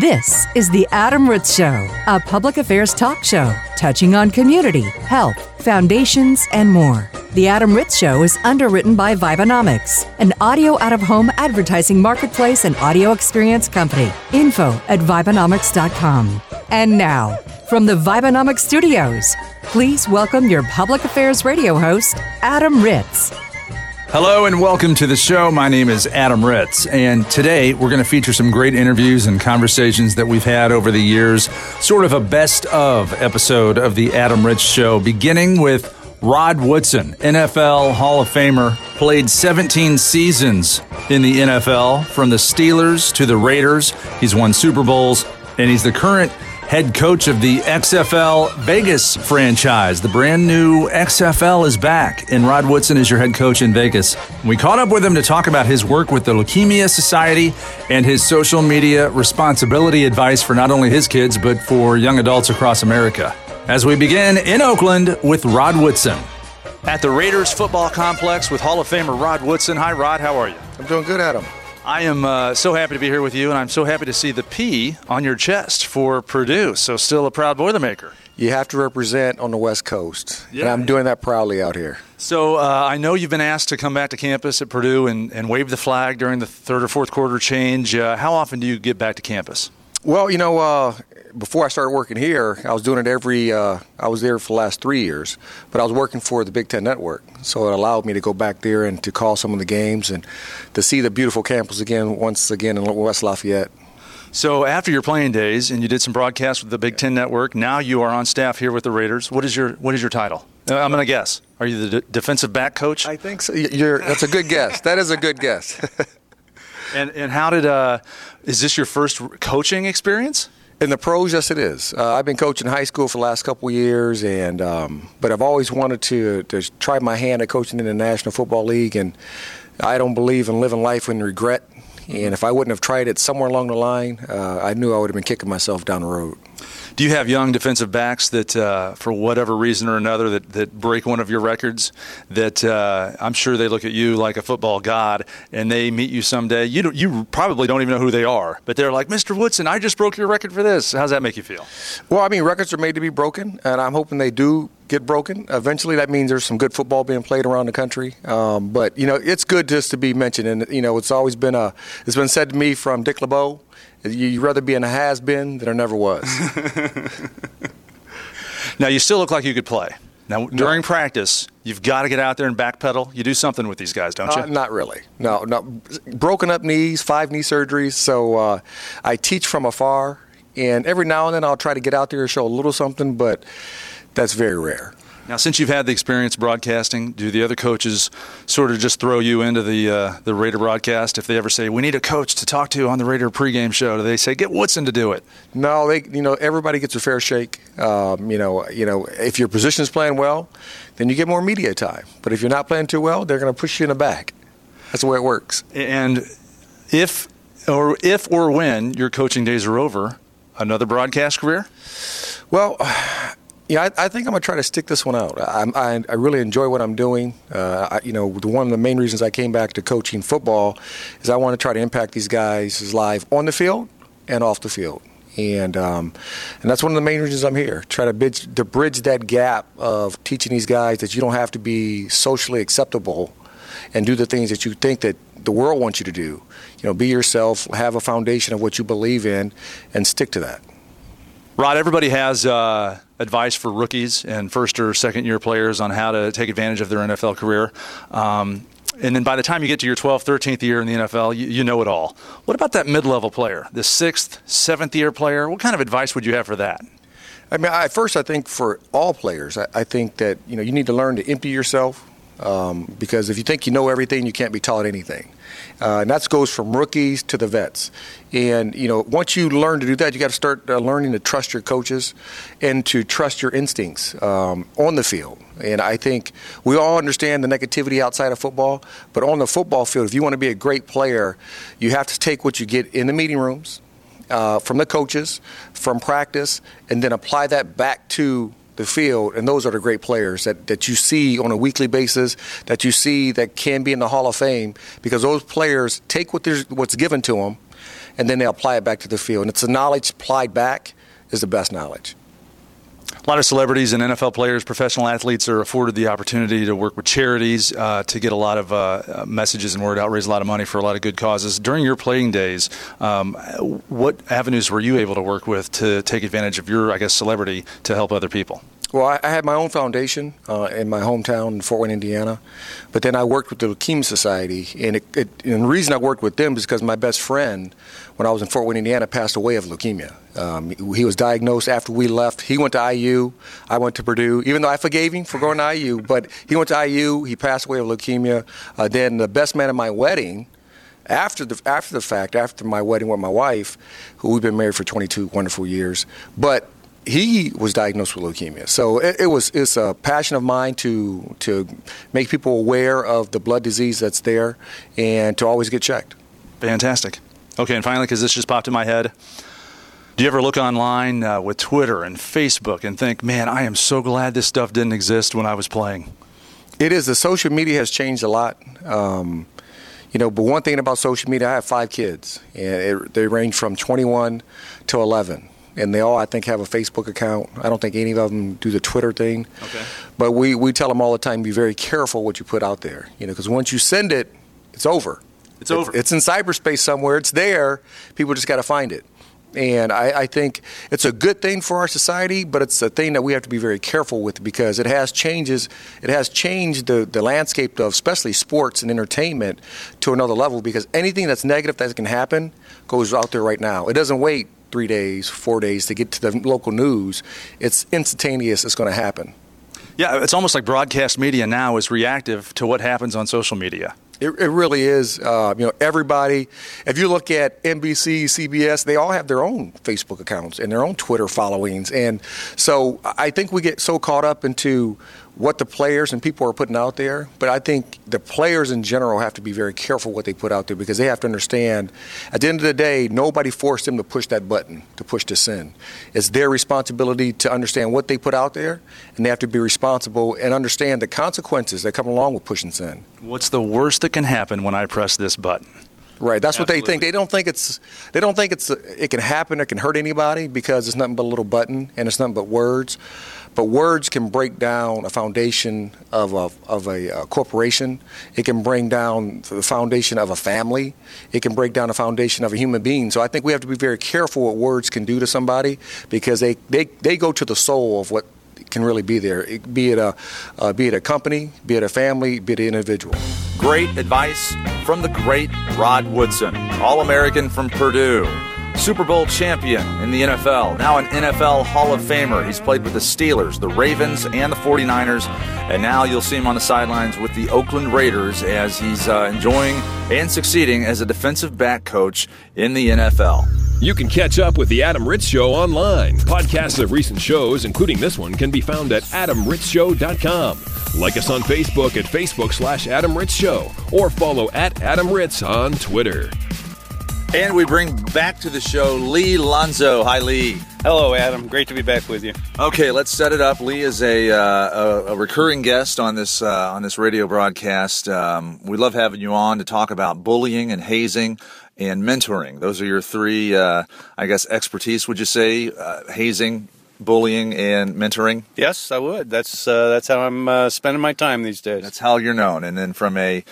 This is The Adam Ritz Show, a public affairs talk show touching on community, health, foundations, and more. The Adam Ritz Show is underwritten by Vibenomics, an audio out of home advertising marketplace and audio experience company. Info at Vibenomics.com. And now, from the Vibenomics studios, please welcome your public affairs radio host, Adam Ritz. Hello and welcome to the show. My name is Adam Ritz, and today we're going to feature some great interviews and conversations that we've had over the years. Sort of a best of episode of the Adam Ritz Show, beginning with Rod Woodson, NFL Hall of Famer, played 17 seasons in the NFL from the Steelers to the Raiders. He's won Super Bowls, and he's the current head coach of the XFL Vegas franchise. The brand new XFL is back, and Rod Woodson is your head coach in Vegas. We caught up with him to talk about his work with the Leukemia Society and his social media responsibility advice for not only his kids, but for young adults across America. As we begin in Oakland with Rod Woodson. At the Raiders football complex with Hall of Famer Rod Woodson. Hi, Rod. How are you? I'm doing good, Adam. I am uh, so happy to be here with you, and I'm so happy to see the P on your chest for Purdue. So, still a proud Boilermaker. You have to represent on the West Coast, yeah. and I'm doing that proudly out here. So, uh, I know you've been asked to come back to campus at Purdue and, and wave the flag during the third or fourth quarter change. Uh, how often do you get back to campus? Well, you know, uh, before I started working here, I was doing it every. Uh, I was there for the last three years, but I was working for the Big Ten Network, so it allowed me to go back there and to call some of the games and to see the beautiful campus again, once again in West Lafayette. So after your playing days, and you did some broadcasts with the Big Ten Network, now you are on staff here with the Raiders. What is your What is your title? Uh, I'm going to guess. Are you the defensive back coach? I think so. You're, that's a good guess. That is a good guess. and and how did uh, is this your first coaching experience? In the pros, yes, it is. Uh, I've been coaching high school for the last couple years, and um, but I've always wanted to to try my hand at coaching in the National Football League, and I don't believe in living life in regret. And if I wouldn't have tried it somewhere along the line, uh, I knew I would have been kicking myself down the road. Do you have young defensive backs that, uh, for whatever reason or another, that, that break one of your records? That uh, I'm sure they look at you like a football god, and they meet you someday. You you probably don't even know who they are, but they're like, Mr. Woodson, I just broke your record for this. How's that make you feel? Well, I mean, records are made to be broken, and I'm hoping they do get broken. Eventually, that means there's some good football being played around the country. Um, but you know, it's good just to be mentioned, and you know, it's always been a. It's been said to me from Dick LeBeau You'd rather be in a has been than a never was. now, you still look like you could play. Now, during no. practice, you've got to get out there and backpedal. You do something with these guys, don't you? Uh, not really. No, no. Broken up knees, five knee surgeries. So uh, I teach from afar, and every now and then I'll try to get out there and show a little something, but that's very rare. Now, since you've had the experience broadcasting, do the other coaches sort of just throw you into the uh, the Raider broadcast if they ever say we need a coach to talk to on the Raider pregame show? Do they say get Woodson to do it? No, they you know everybody gets a fair shake. Um, you know, you know if your position is playing well, then you get more media time. But if you're not playing too well, they're going to push you in the back. That's the way it works. And if or if or when your coaching days are over, another broadcast career? Well. Yeah, I, I, think I'm gonna try to stick this one out. I, I, I really enjoy what I'm doing. Uh, you know, the, one of the main reasons I came back to coaching football is I want to try to impact these guys' life on the field and off the field. And um, and that's one of the main reasons I'm here. Try to bridge, to bridge that gap of teaching these guys that you don't have to be socially acceptable and do the things that you think that the world wants you to do. You know, be yourself, have a foundation of what you believe in, and stick to that. Rod, everybody has uh, advice for rookies and first or second year players on how to take advantage of their NFL career. Um, and then by the time you get to your 12th, 13th year in the NFL, you, you know it all. What about that mid level player, the sixth, seventh year player? What kind of advice would you have for that? I mean, I, first, I think for all players, I, I think that you know you need to learn to empty yourself um, because if you think you know everything, you can't be taught anything. Uh, and that goes from rookies to the vets. And you know, once you learn to do that, you got to start uh, learning to trust your coaches and to trust your instincts um, on the field. And I think we all understand the negativity outside of football, but on the football field, if you want to be a great player, you have to take what you get in the meeting rooms, uh, from the coaches, from practice, and then apply that back to the field, and those are the great players that, that you see on a weekly basis, that you see that can be in the Hall of Fame, because those players take what what's given to them, and then they apply it back to the field. And it's the knowledge applied back is the best knowledge. A lot of celebrities and NFL players, professional athletes are afforded the opportunity to work with charities uh, to get a lot of uh, messages and word out, raise a lot of money for a lot of good causes. During your playing days, um, what avenues were you able to work with to take advantage of your, I guess, celebrity to help other people? Well, I, I had my own foundation uh, in my hometown in Fort Wayne, Indiana, but then I worked with the Leukemia Society, and, it, it, and the reason I worked with them is because my best friend, when I was in Fort Wayne, Indiana, passed away of leukemia. Um, he was diagnosed after we left. He went to IU. I went to Purdue. Even though I forgave him for going to IU, but he went to IU. He passed away of leukemia. Uh, then the best man at my wedding after the after the fact, after my wedding with my wife, who we've been married for 22 wonderful years. But he was diagnosed with leukemia. So it, it, was it's a passion of mine to to make people aware of the blood disease that's there and to always get checked. Fantastic. Okay, and finally, because this just popped in my head. Do you ever look online uh, with Twitter and Facebook and think, man, I am so glad this stuff didn't exist when I was playing? It is. The social media has changed a lot. Um, you know, but one thing about social media, I have five kids, and it, they range from 21 to 11 and they all I think have a Facebook account. I don't think any of them do the Twitter thing. Okay. But we, we tell them all the time, be very careful what you put out there. You know, because once you send it, it's over. It's over. It's in cyberspace somewhere. It's there. People just got to find it. And I, I, think it's a good thing for our society, but it's a thing that we have to be very careful with because it has changes. It has changed the, the landscape of especially sports and entertainment to another level because anything that's negative that can happen goes out there right now. It doesn't wait three days, four days to get to the local news, it's instantaneous. It's going to happen. Yeah, it's almost like broadcast media now is reactive to what happens on social media. It, it really is. Uh, you know, everybody. If you look at NBC, CBS, they all have their own Facebook accounts and their own Twitter followings, and so I think we get so caught up into what the players and people are putting out there. But I think the players in general have to be very careful what they put out there because they have to understand at the end of the day, nobody forced them to push that button, to push this in. It's their responsibility to understand what they put out there, and they have to be responsible and understand the consequences that come along with pushing sin. What's the worst that can happen when I press this button? Right. That's Absolutely. what they think. They don't think it's. They don't think it's. It can happen. It can hurt anybody because it's nothing but a little button and it's nothing but words. But words can break down a foundation of a, of a, a, corporation. It can bring down the foundation of a family. It can break down the foundation of a human being. So I think we have to be very careful what words can do to somebody because they, they, they go to the soul of what can really be there, be it a, uh, be it a company, be it a family, be it an individual. Great advice from the great Rod Woodson, All American from Purdue. Super Bowl champion in the NFL, now an NFL Hall of Famer. He's played with the Steelers, the Ravens, and the 49ers, and now you'll see him on the sidelines with the Oakland Raiders as he's uh, enjoying and succeeding as a defensive back coach in the NFL. You can catch up with The Adam Ritz Show online. Podcasts of recent shows, including this one, can be found at adamritzshow.com. Like us on Facebook at Facebook slash Adam Ritz Show or follow at Adam Ritz on Twitter. And we bring back to the show Lee Lonzo. Hi, Lee. Hello, Adam. Great to be back with you. Okay, let's set it up. Lee is a, uh, a, a, recurring guest on this uh, on this radio broadcast. Um, we love having you on to talk about bullying and hazing and mentoring. Those are your three, uh, I guess, expertise. Would you say uh, hazing, bullying, and mentoring? Yes, I would. That's uh, that's how I'm uh, spending my time these days. That's how you're known. And then from a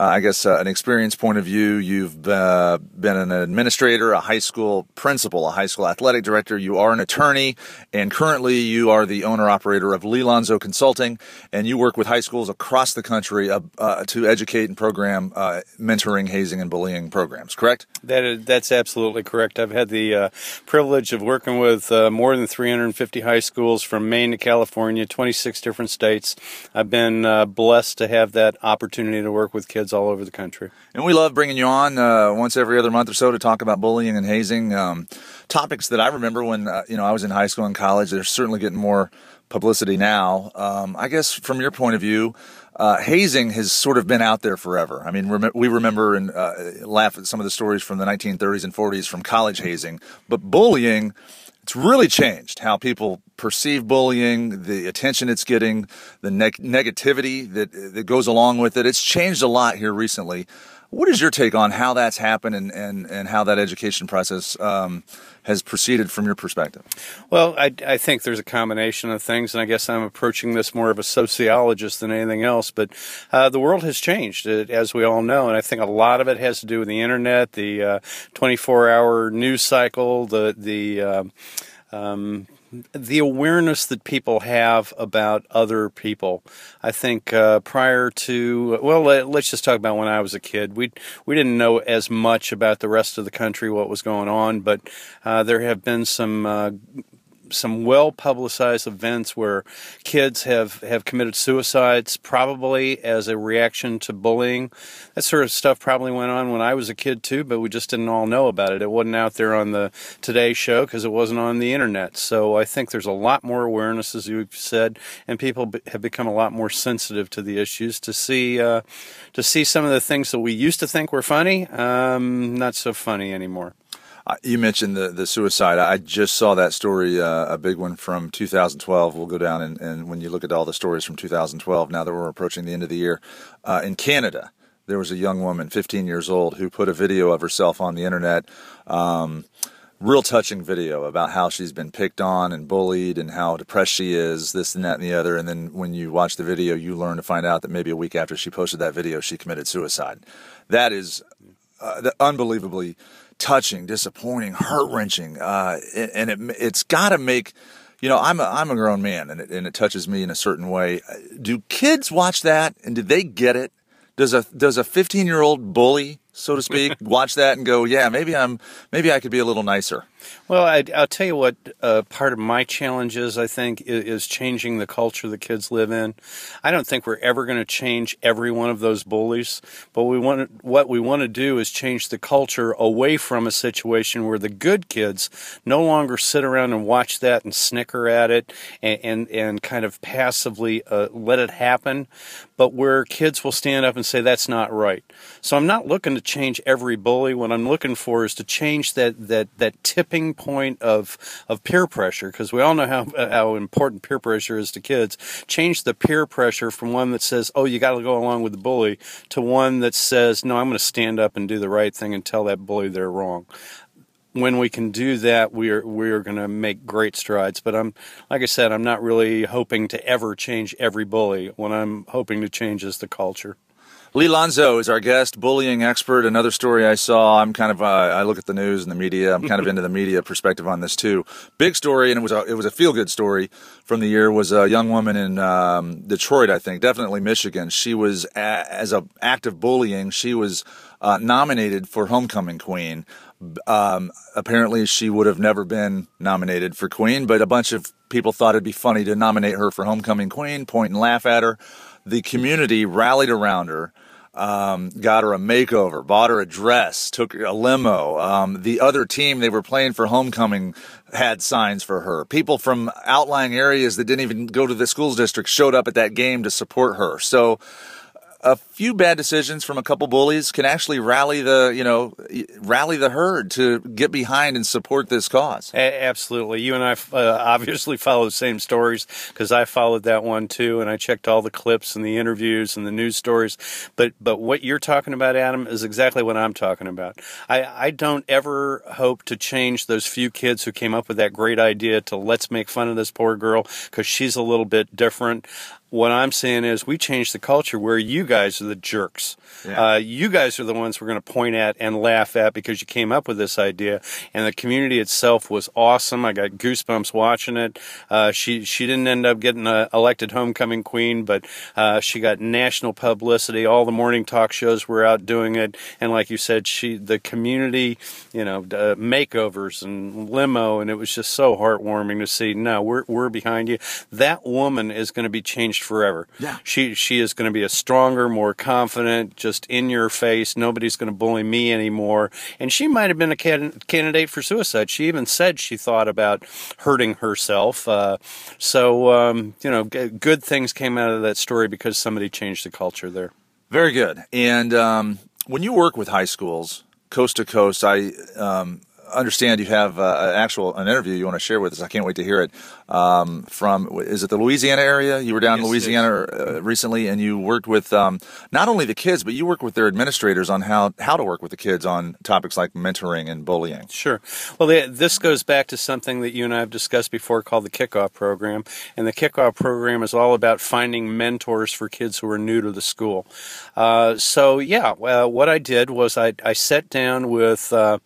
uh, I guess, uh, an experience point of view. You've uh, been an administrator, a high school principal, a high school athletic director. You are an attorney, and currently you are the owner operator of Lee Consulting, and you work with high schools across the country uh, uh, to educate and program uh, mentoring, hazing, and bullying programs. Correct? That is, that's absolutely correct. I've had the privilege of working with more than 350 high schools from Maine to California, 26 different states. I've been blessed to have that opportunity to work with kids kids all over the country. And we love bringing you on uh, once every other month or so to talk about bullying and hazing. Um, topics that I remember when uh, you know I was in high school and college. They're certainly getting more publicity now. Um, I guess from your point of view, uh, hazing has sort of been out there forever. I mean, rem- we remember and uh, laugh at some of the stories from the 1930s and 40s from college hazing, but bullying it's really changed how people perceive bullying, the attention it's getting, the neg- negativity that that goes along with it. It's changed a lot here recently. What is your take on how that's happened and, and, and how that education process um, has proceeded from your perspective? Well, I, I think there's a combination of things, and I guess I'm approaching this more of a sociologist than anything else. But uh, the world has changed, as we all know, and I think a lot of it has to do with the internet, the 24-hour uh, news cycle, the the um, um the awareness that people have about other people. I think uh, prior to well, let's just talk about when I was a kid. We we didn't know as much about the rest of the country, what was going on, but uh, there have been some uh, some well publicized events where kids have, have committed suicides, probably as a reaction to bullying. That sort of stuff probably went on when I was a kid too, but we just didn't all know about it. It wasn't out there on the Today Show because it wasn't on the internet. So I think there's a lot more awareness, as you've said, and people have become a lot more sensitive to the issues to see uh, to see some of the things that we used to think were funny, um, not so funny anymore. You mentioned the, the suicide. I just saw that story, uh, a big one from 2012. We'll go down and, and, when you look at all the stories from 2012, now that we're approaching the end of the year, uh, in Canada, there was a young woman, 15 years old, who put a video of herself on the internet. Um, real touching video about how she's been picked on and bullied and how depressed she is, this and that and the other. And then when you watch the video, you learn to find out that maybe a week after she posted that video, she committed suicide. That is uh, unbelievably touching, disappointing, heart wrenching, uh, and it, it's got to make. You know, I'm a, I'm a grown man, and it, and it touches me in a certain way. Do kids watch that, and do they get it? Does a does a 15 year old bully, so to speak, watch that and go, yeah, maybe I'm maybe I could be a little nicer? Well, I, will tell you what. Uh, part of my challenge is, I think, is, is, changing the culture the kids live in. I don't think we're ever going to change every one of those bullies, but we want what we want to do is change the culture away from a situation where the good kids no longer sit around and watch that and snicker at it and and, and kind of passively uh, let it happen, but where kids will stand up and say that's not right. So I'm not looking to change every bully. What I'm looking for is to change that that that tipping point of of peer pressure because we all know how how important peer pressure is to kids. Change the peer pressure from one that says, "Oh, you got to go along with the bully," to one that says, "No, I'm going to stand up and do the right thing and tell that bully they're wrong." when we can do that, we are we are going to make great strides. But I'm like I said, I'm not really hoping to ever change every bully. What I'm hoping to change is the culture. Lee Lonzo is our guest, bullying expert. Another story I saw. I'm kind of uh, I look at the news and the media. I'm kind of into the media perspective on this too. Big story, and it was a it was a feel good story from the year. Was a young woman in um, Detroit, I think, definitely Michigan. She was a, as a act of bullying. She was uh, nominated for homecoming queen. Um, apparently, she would have never been nominated for queen, but a bunch of people thought it'd be funny to nominate her for homecoming queen, point and laugh at her. The community rallied around her um, got her a makeover, bought her a dress, took a limo. Um, the other team they were playing for homecoming had signs for her. People from outlying areas that didn't even go to the schools district showed up at that game to support her. So a few bad decisions from a couple bullies can actually rally the you know rally the herd to get behind and support this cause. A- absolutely, you and I uh, obviously follow the same stories because I followed that one too, and I checked all the clips and the interviews and the news stories. But but what you're talking about, Adam, is exactly what I'm talking about. I I don't ever hope to change those few kids who came up with that great idea to let's make fun of this poor girl because she's a little bit different. What I'm saying is, we change the culture where you guys are the jerks. Yeah. Uh, you guys are the ones we're going to point at and laugh at because you came up with this idea. And the community itself was awesome. I got goosebumps watching it. Uh, she she didn't end up getting uh, elected homecoming queen, but uh, she got national publicity. All the morning talk shows were out doing it. And like you said, she the community, you know, makeovers and limo, and it was just so heartwarming to see. No, we're we're behind you. That woman is going to be changed changed forever. Yeah. She she is going to be a stronger, more confident, just in your face. Nobody's going to bully me anymore. And she might have been a can- candidate for suicide. She even said she thought about hurting herself. Uh, so um, you know, g- good things came out of that story because somebody changed the culture there. Very good. And um, when you work with high schools, coast to coast, I um, understand you have uh, an actual an interview you want to share with us. I can't wait to hear it. Um, from is it the Louisiana area? You were down yes, in Louisiana uh, recently, and you worked with um, not only the kids, but you worked with their administrators on how how to work with the kids on topics like mentoring and bullying. Sure. Well, this goes back to something that you and I have discussed before called the Kickoff Program, and the Kickoff Program is all about finding mentors for kids who are new to the school. Uh, so yeah, well, what I did was I, I sat down with uh,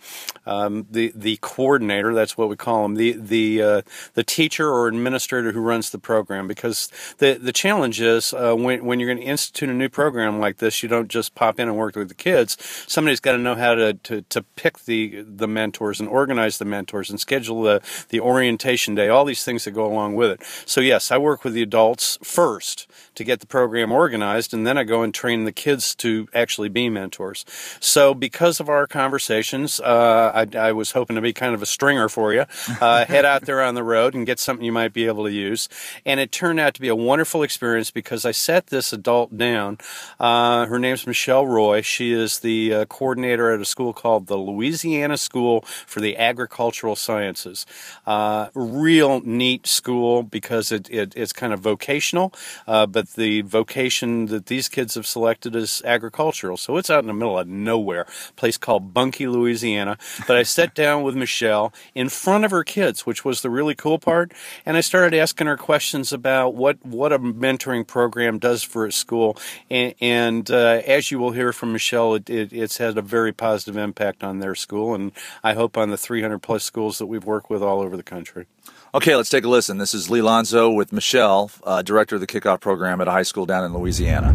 um, the the coordinator. That's what we call him. The the uh, the teacher or administrator who runs the program. Because the the challenge is uh, when when you're going to institute a new program like this, you don't just pop in and work with the kids. Somebody's got to know how to, to, to pick the the mentors and organize the mentors and schedule the the orientation day. All these things that go along with it. So yes, I work with the adults first to get the program organized, and then I go and train the kids to actually be mentors. So because of our conversations, uh, I, I, was hoping to be kind of a stringer for you. Uh, head out there on the road and get something you might be able to use. And it turned out to be a wonderful experience because I set this adult down. Uh, her name's Michelle Roy. She is the uh, coordinator at a school called the Louisiana School for the Agricultural Sciences. Uh, real neat school because it, it, it's kind of vocational, uh, the vocation that these kids have selected is agricultural. So it's out in the middle of nowhere, place called Bunkie, Louisiana. But I sat down with Michelle in front of her kids, which was the really cool part, and I started asking her questions about what what a mentoring program does for a school. And, and uh, as you will hear from Michelle, it, it, it's had a very positive impact on their school, and I hope on the 300 plus schools that we've worked with all over the country. Okay, let's take a listen. This is Lee Lonzo with Michelle, uh, director of the kickoff program at a high school down in Louisiana.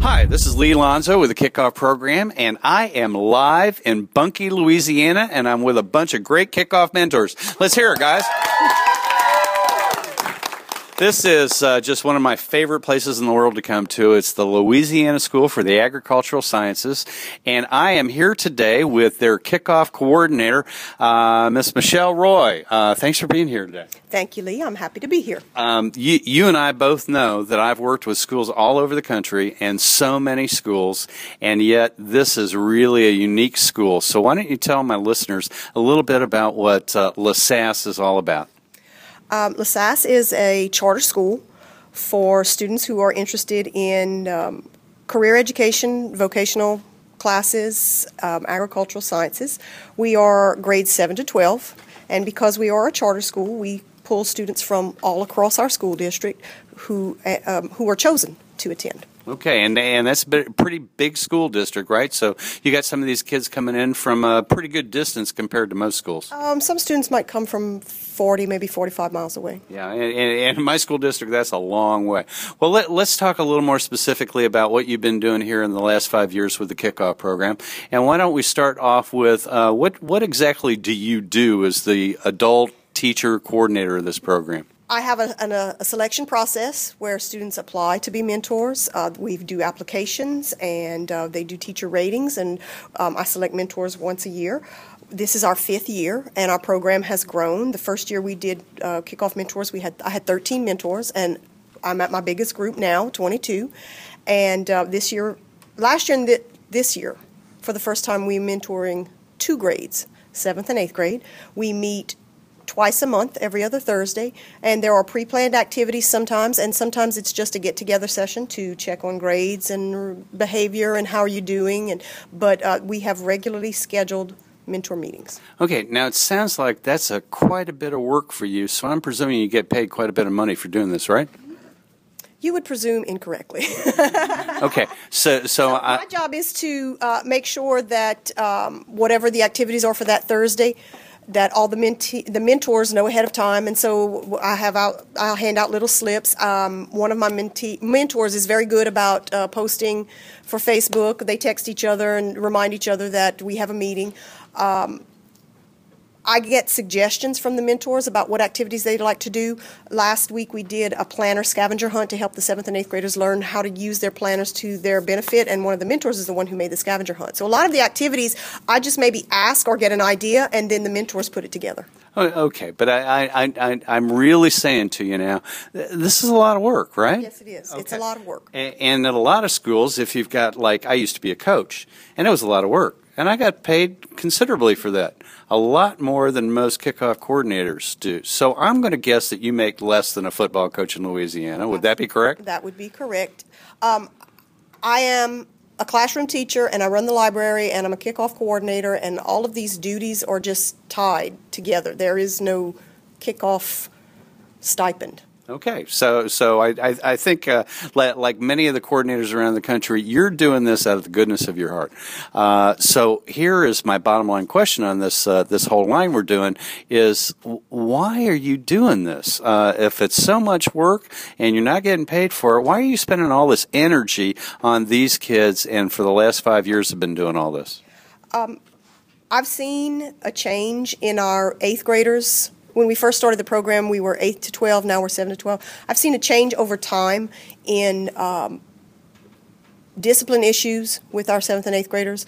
Hi, this is Lee Lonzo with the Kickoff Program, and I am live in Bunkie, Louisiana, and I'm with a bunch of great kickoff mentors. Let's hear it, guys. This is uh, just one of my favorite places in the world to come to. It's the Louisiana School for the Agricultural Sciences, and I am here today with their kickoff coordinator, uh, Miss Michelle Roy. Uh, thanks for being here today. Thank you, Lee. I'm happy to be here. Um, you, you and I both know that I've worked with schools all over the country and so many schools, and yet this is really a unique school. So why don't you tell my listeners a little bit about what uh, LaSasse is all about? Um, LaSasse is a charter school for students who are interested in um, career education, vocational classes, um, agricultural sciences. We are grades 7 to 12, and because we are a charter school, we pull students from all across our school district who, uh, um, who are chosen to attend. Okay, and and that's a pretty big school district, right? So you got some of these kids coming in from a pretty good distance compared to most schools. Um, some students might come from 40, maybe 45 miles away. Yeah, and, and, in my school district, that's a long way. Well, let, us talk a little more specifically about what you've been doing here in the last five years with the kickoff program. And why don't we start off with uh, what what exactly do you do as the adult teacher coordinator of this program? I have a, an, a, selection process where students apply to be mentors. Uh, we do applications and uh, they do teacher ratings, and um, I select mentors once a year. This is our fifth year, and our program has grown. The first year we did uh, kickoff mentors, we had I had 13 mentors, and I'm at my biggest group now, 22. And uh, this year, last year and th- this year, for the first time, we're mentoring two grades, seventh and eighth grade. We meet twice a month, every other Thursday, and there are pre planned activities sometimes, and sometimes it's just a get together session to check on grades and behavior and how are you doing. And, but uh, we have regularly scheduled mentor meetings. Okay, now it sounds like that's a quite a bit of work for you, so I'm presuming you get paid quite a bit of money for doing this, right? You would presume incorrectly. okay, so so, so I, my job is to uh, make sure that um, whatever the activities are for that Thursday, that all the mentee, the mentors know ahead of time, and so I have out I'll hand out little slips. Um, one of my mentee, mentors is very good about uh, posting for Facebook. They text each other and remind each other that we have a meeting. Um, I get suggestions from the mentors about what activities they'd like to do. Last week we did a planner scavenger hunt to help the seventh and eighth graders learn how to use their planners to their benefit, and one of the mentors is the one who made the scavenger hunt. So a lot of the activities I just maybe ask or get an idea, and then the mentors put it together. Oh, okay, but I, I, I, I'm really saying to you now, this is a lot of work, right? Yes, it is. It's a lot of work. And, and at a lot of schools, if you've got, like, I used to be a coach, and it was a lot of work and I got paid considerably for that. A lot more than most kickoff coordinators do. So I'm going to guess that you make less than a football coach in Louisiana. Would that be correct? That would be correct. Um, I am a classroom teacher and I run the library and I'm a kickoff coordinator, and all of these duties are just tied together. There is no kickoff stipend. Okay, so so I I, I think uh, like many of the coordinators around the country, you're doing this out of the goodness of your heart. Uh, so here is my bottom line question on this uh, this whole line we're doing is why are you doing this? Uh, if it's so much work and you're not getting paid for it, why are you spending all this energy on these kids? And for the last five years, have been doing all this. Um, I've seen a change in our eighth graders when we first started the program, we were 8 to 12, now we're 7 to 12. I've seen a change over time in um, discipline issues with our 7th and 8th graders.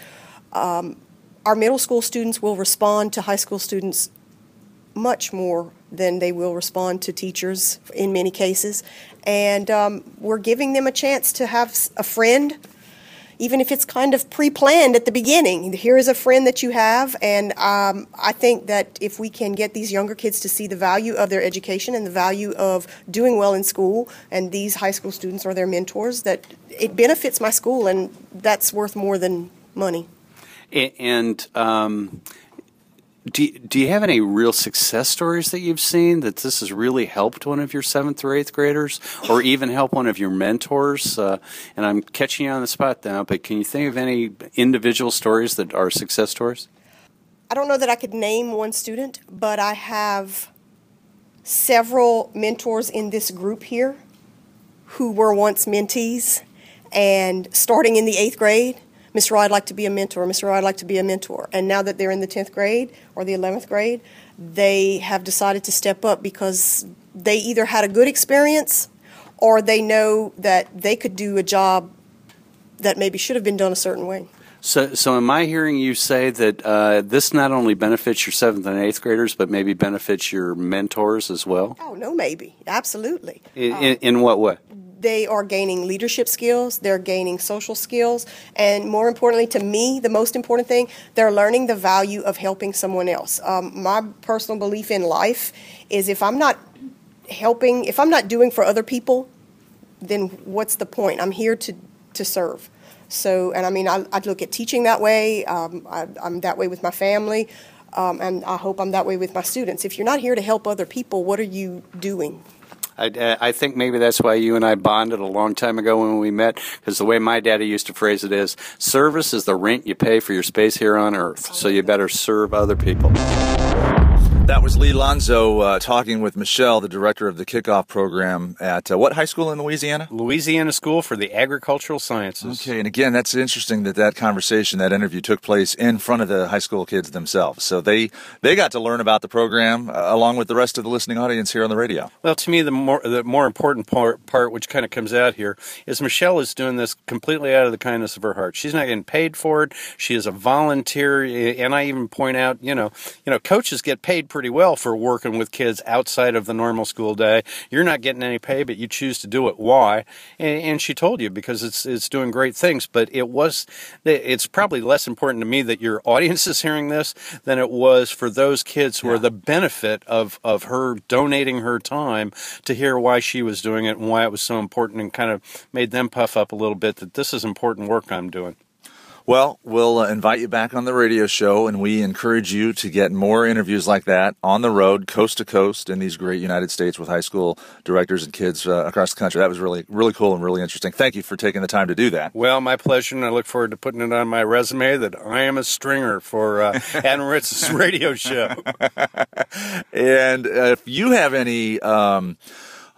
Um, our middle school students will respond to high school students much more than they will respond to teachers in many cases. And um, we're giving them a chance to have a friend even if it's kind of pre-planned at the beginning. Here is a friend that you have, and um, I think that if we can get these younger kids to see the value of their education and the value of doing well in school, and these high school students are their mentors, that it benefits my school, and that's worth more than money. And um, do, do you have any real success stories that you've seen that this has really helped one of your seventh or eighth graders or even help one of your mentors? Uh, and I'm catching you on the spot now, but can you think of any individual stories that are success stories? I don't know that I could name one student, but I have several mentors in this group here who were once mentees and starting in the eighth grade Mr. Roy, I'd like to be a mentor. Mr. Roy, I'd like to be a mentor. And now that they're in the 10th grade or the 11th grade, they have decided to step up because they either had a good experience or they know that they could do a job that maybe should have been done a certain way. So, so am I hearing you say that uh, this not only benefits your seventh and eighth graders, but maybe benefits your mentors as well? Oh no, maybe absolutely. In, in, in what way? They are gaining leadership skills, they're gaining social skills, and more importantly to me, the most important thing, they're learning the value of helping someone else. Um, my personal belief in life is if I'm not helping, if I'm not doing for other people, then what's the point? I'm here to, to serve. So, and I mean, I, I look at teaching that way, um, I, am that way with my family. Um, and I hope I'm that way with my students. If you're not here to help other people, what are you doing? I, I think maybe that's why you and I bonded a long time ago when we met, because the way my daddy used to phrase it is service is the rent you pay for your space here on earth. So you better serve other people. That was Lee Lonzo uh, talking with Michelle, the director of the kickoff program at uh, what high school in Louisiana? Louisiana School for the Agricultural Sciences. Okay, and again, that's interesting that that conversation, that interview took place in front of the high school kids themselves. So they they got to learn about the program uh, along with the rest of the listening audience here on the radio. Well, to me, the more the more important part, part which kind of comes out here is Michelle is doing this completely out of the kindness of her heart. She's not getting paid for it. She is a volunteer, and I even point out, you know, you know, coaches get paid pretty well for working with kids outside of the normal school day. You're not getting any pay, but you choose to do it. Why? And, and she told you because it's it's doing great things. But it was it's probably less important to me that your audience is hearing this than it was for those kids who yeah. are the benefit of of her donating her time to hear why she was doing it and why it was so important and kind of made them puff up a little bit that this is important work I'm doing. Well, we'll uh, invite you back on the radio show, and we encourage you to get more interviews like that on the road, coast to coast, in these great United States with high school directors and kids uh, across the country. That was really, really cool and really interesting. Thank you for taking the time to do that. Well, my pleasure, and I look forward to putting it on my resume that I am a stringer for uh, Adam Ritz's radio show. and uh, if you have any. Um,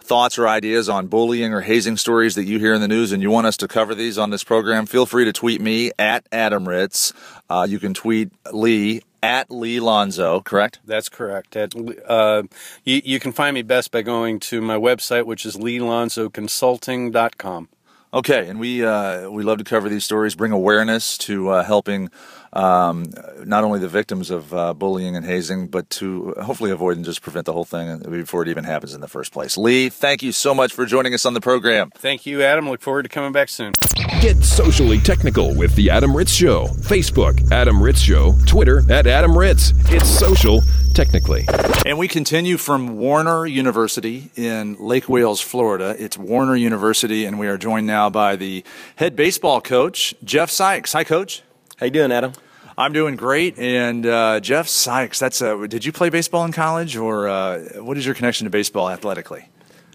thoughts or ideas on bullying or hazing stories that you hear in the news and you want us to cover these on this program, feel free to tweet me at Adam Ritz. Uh, you can tweet Lee at Lee Lonzo, correct? That's correct. At, uh, you, you, can find me best by going to my website, which is leelonzoconsulting.com. Okay, and we uh, we love to cover these stories, bring awareness to uh, helping um, not only the victims of uh, bullying and hazing, but to hopefully avoid and just prevent the whole thing before it even happens in the first place. Lee, thank you so much for joining us on the program. Thank you, Adam. Look forward to coming back soon. Get socially technical with The Adam Ritz Show. Facebook, Adam Ritz Show. Twitter, at Adam Ritz. It's social technically. And we continue from Warner University in Lake Wales, Florida. It's Warner University, and we are joined now by the head baseball coach, Jeff Sikes. Hi, Coach. How you doing, Adam? I'm doing great. And uh, Jeff Sikes, that's a, did you play baseball in college, or uh, what is your connection to baseball athletically?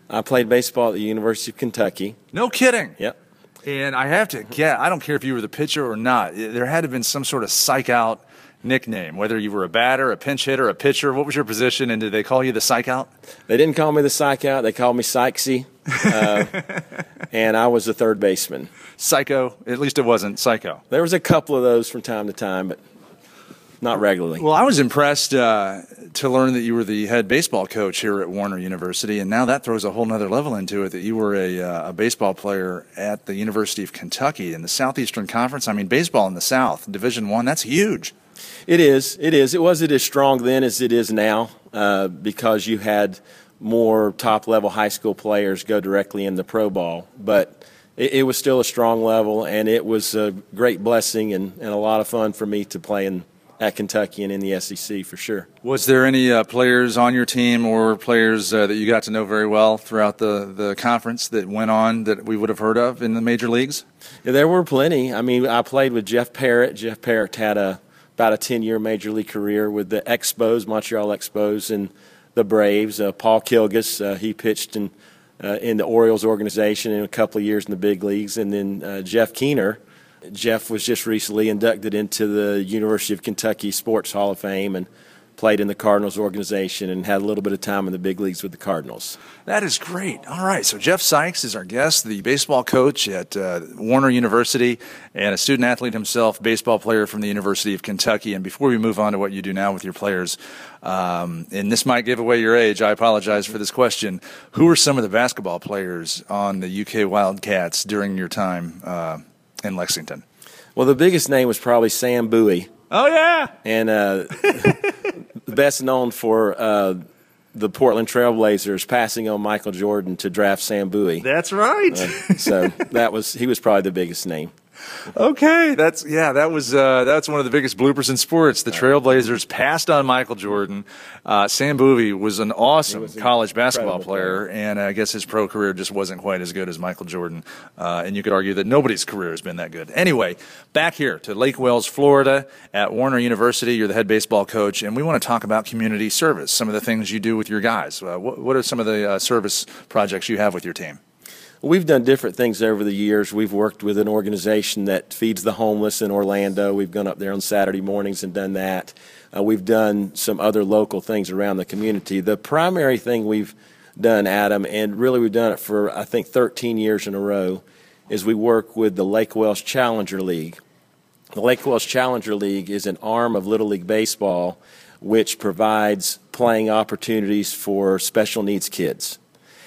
I played baseball at the University of Kentucky. No kidding. Yep. And I have to get, I don't care if you were the pitcher or not, there had to have been some sort of psych out nickname, whether you were a batter, a pinch hitter, a pitcher. What was your position, and did they call you the psych out? They didn't call me the psych out. They called me Sykesy, uh, and I was the third baseman. Psycho. At least it wasn't psycho. There was a couple of those from time to time, but not regularly. Well, I was impressed uh, to learn that you were the head baseball coach here at Warner University, and now that throws a whole other level into it. That you were a, uh, a baseball player at the University of Kentucky in the Southeastern Conference. I mean, baseball in the South, Division One, that's huge. It is. It is. It wasn't as strong then as it is now uh, because you had more top level high school players go directly in the pro ball. But it, it, was still a strong level, and it was a great blessing and, and a lot of fun for me to play in, at Kentucky and in the SEC for sure. Was there any uh, players on your team or players uh, that you got to know very well throughout the, the conference that went on that we would have heard of in the major leagues? Yeah, there were plenty. I mean, I played with Jeff Parrett. Jeff Parrett had a about a 10 year major league career with the Expos, Montreal Expos, and the Braves. Uh, Paul Kilgus, uh, he pitched in, uh, in the Orioles organization in a couple of years in the big leagues. And then uh, Jeff Keener. Jeff was just recently inducted into the University of Kentucky Sports Hall of Fame and played in the Cardinals organization and had a little bit of time in the big leagues with the Cardinals. That is great. All right. So, Jeff Sikes is our guest, the baseball coach at uh, Warner University and a student athlete himself, baseball player from the University of Kentucky. And before we move on to what you do now with your players, um, and this might give away your age, I apologize for this question. Who are some of the basketball players on the UK Wildcats during your time uh, in Lexington? Well, the biggest name was probably Sam Bowie. Oh, yeah. And uh, best known for uh, the Portland Trailblazers passing on Michael Jordan to draft Sam Bowie. That's right. Uh, so that was he was probably the biggest name okay, that's yeah, that was uh, that's one of the biggest bloopers in sports. The Trailblazers passed on Michael Jordan. Uh, Sam Bowie was an awesome was college basketball player, player, and I guess his pro career just wasn't quite as good as Michael Jordan. Uh, and you could argue that nobody's career has been that good. Anyway, back here to Lake Wales, Florida, at Warner University. You're the head baseball coach, and we want to talk about community service. Some of the things you do with your guys. Uh, what, what, are some of the uh, service projects you have with your team? We've done different things over the years. We've worked with an organization that feeds the homeless in Orlando. We've gone up there on Saturday mornings and done that. Uh, we've done some other local things around the community. The primary thing we've done, Adam, and really we've done it for I think 13 years in a row, is we work with the Lake Wales Challenger League. The Lake Wales Challenger League is an arm of Little League Baseball which provides playing opportunities for special needs kids.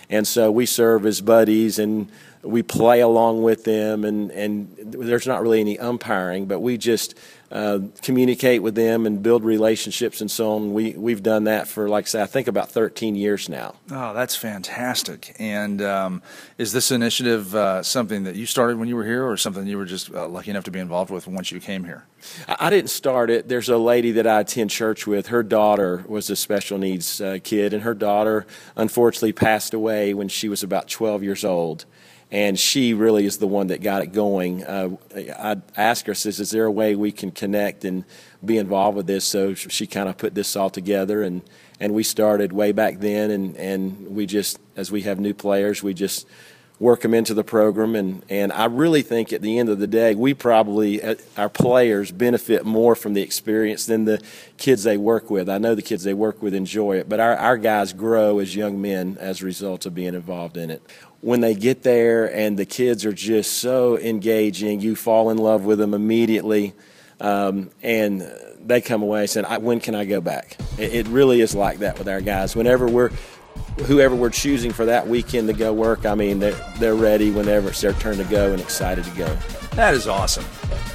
And so we serve as buddies and we play along with them, and, and there's not really any umpiring, but we just uh, communicate with them and build relationships and so on. We, we've done that for, like I say, I think about 13 years now. Oh, that's fantastic. And um, is this initiative uh, something that you started when you were here or something you were just uh, lucky enough to be involved with once you came here? I, I didn't start it. There's a lady that I attend church with. Her daughter was a special needs uh, kid, and her daughter unfortunately passed away when she was about 12 years old and she really is the one that got it going. Uh, I asked her, says, "Is there a way we can connect and be involved with this?" So she kind of put this all together, and and we started way back then, and and we just as we have new players, we just work them into the program, and and I really think at the end of the day, we probably uh, our players benefit more from the experience than the kids they work with. I know the kids they work with enjoy it, but our our guys grow as young men as a result of being involved in it when they get there and the kids are just so engaging, you fall in love with them immediately, um, and they come away saying, "When can I go back?" It, it, really is like that with our guys. Whenever we're whoever we're choosing for that weekend to go work, I mean, they're, they're ready whenever it's their turn to go and excited to go. That is awesome.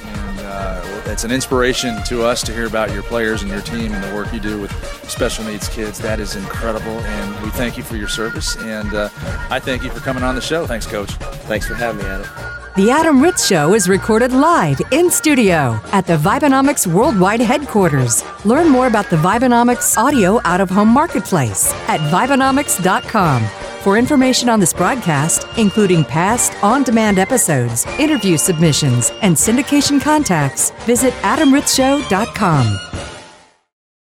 And Uh, it's an inspiration to us to hear about your players and your team and the work you do with special needs kids. That is incredible, and we thank you for your service. And uh, I thank you for coming on the show. Thanks, Coach. Thanks for having me, Adam. The Adam Ritz Show is recorded live in studio at the Vibenomics Worldwide headquarters. Learn more about the Vibenomics audio out of home marketplace at Vibenomics.com. For information on this broadcast, including past on demand episodes, interview submissions, and syndication contacts, visit AdamRitzShow.com.